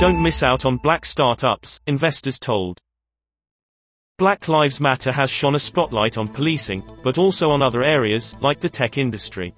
Don't miss out on black startups, investors told. Black Lives Matter has shone a spotlight on policing, but also on other areas, like the tech industry.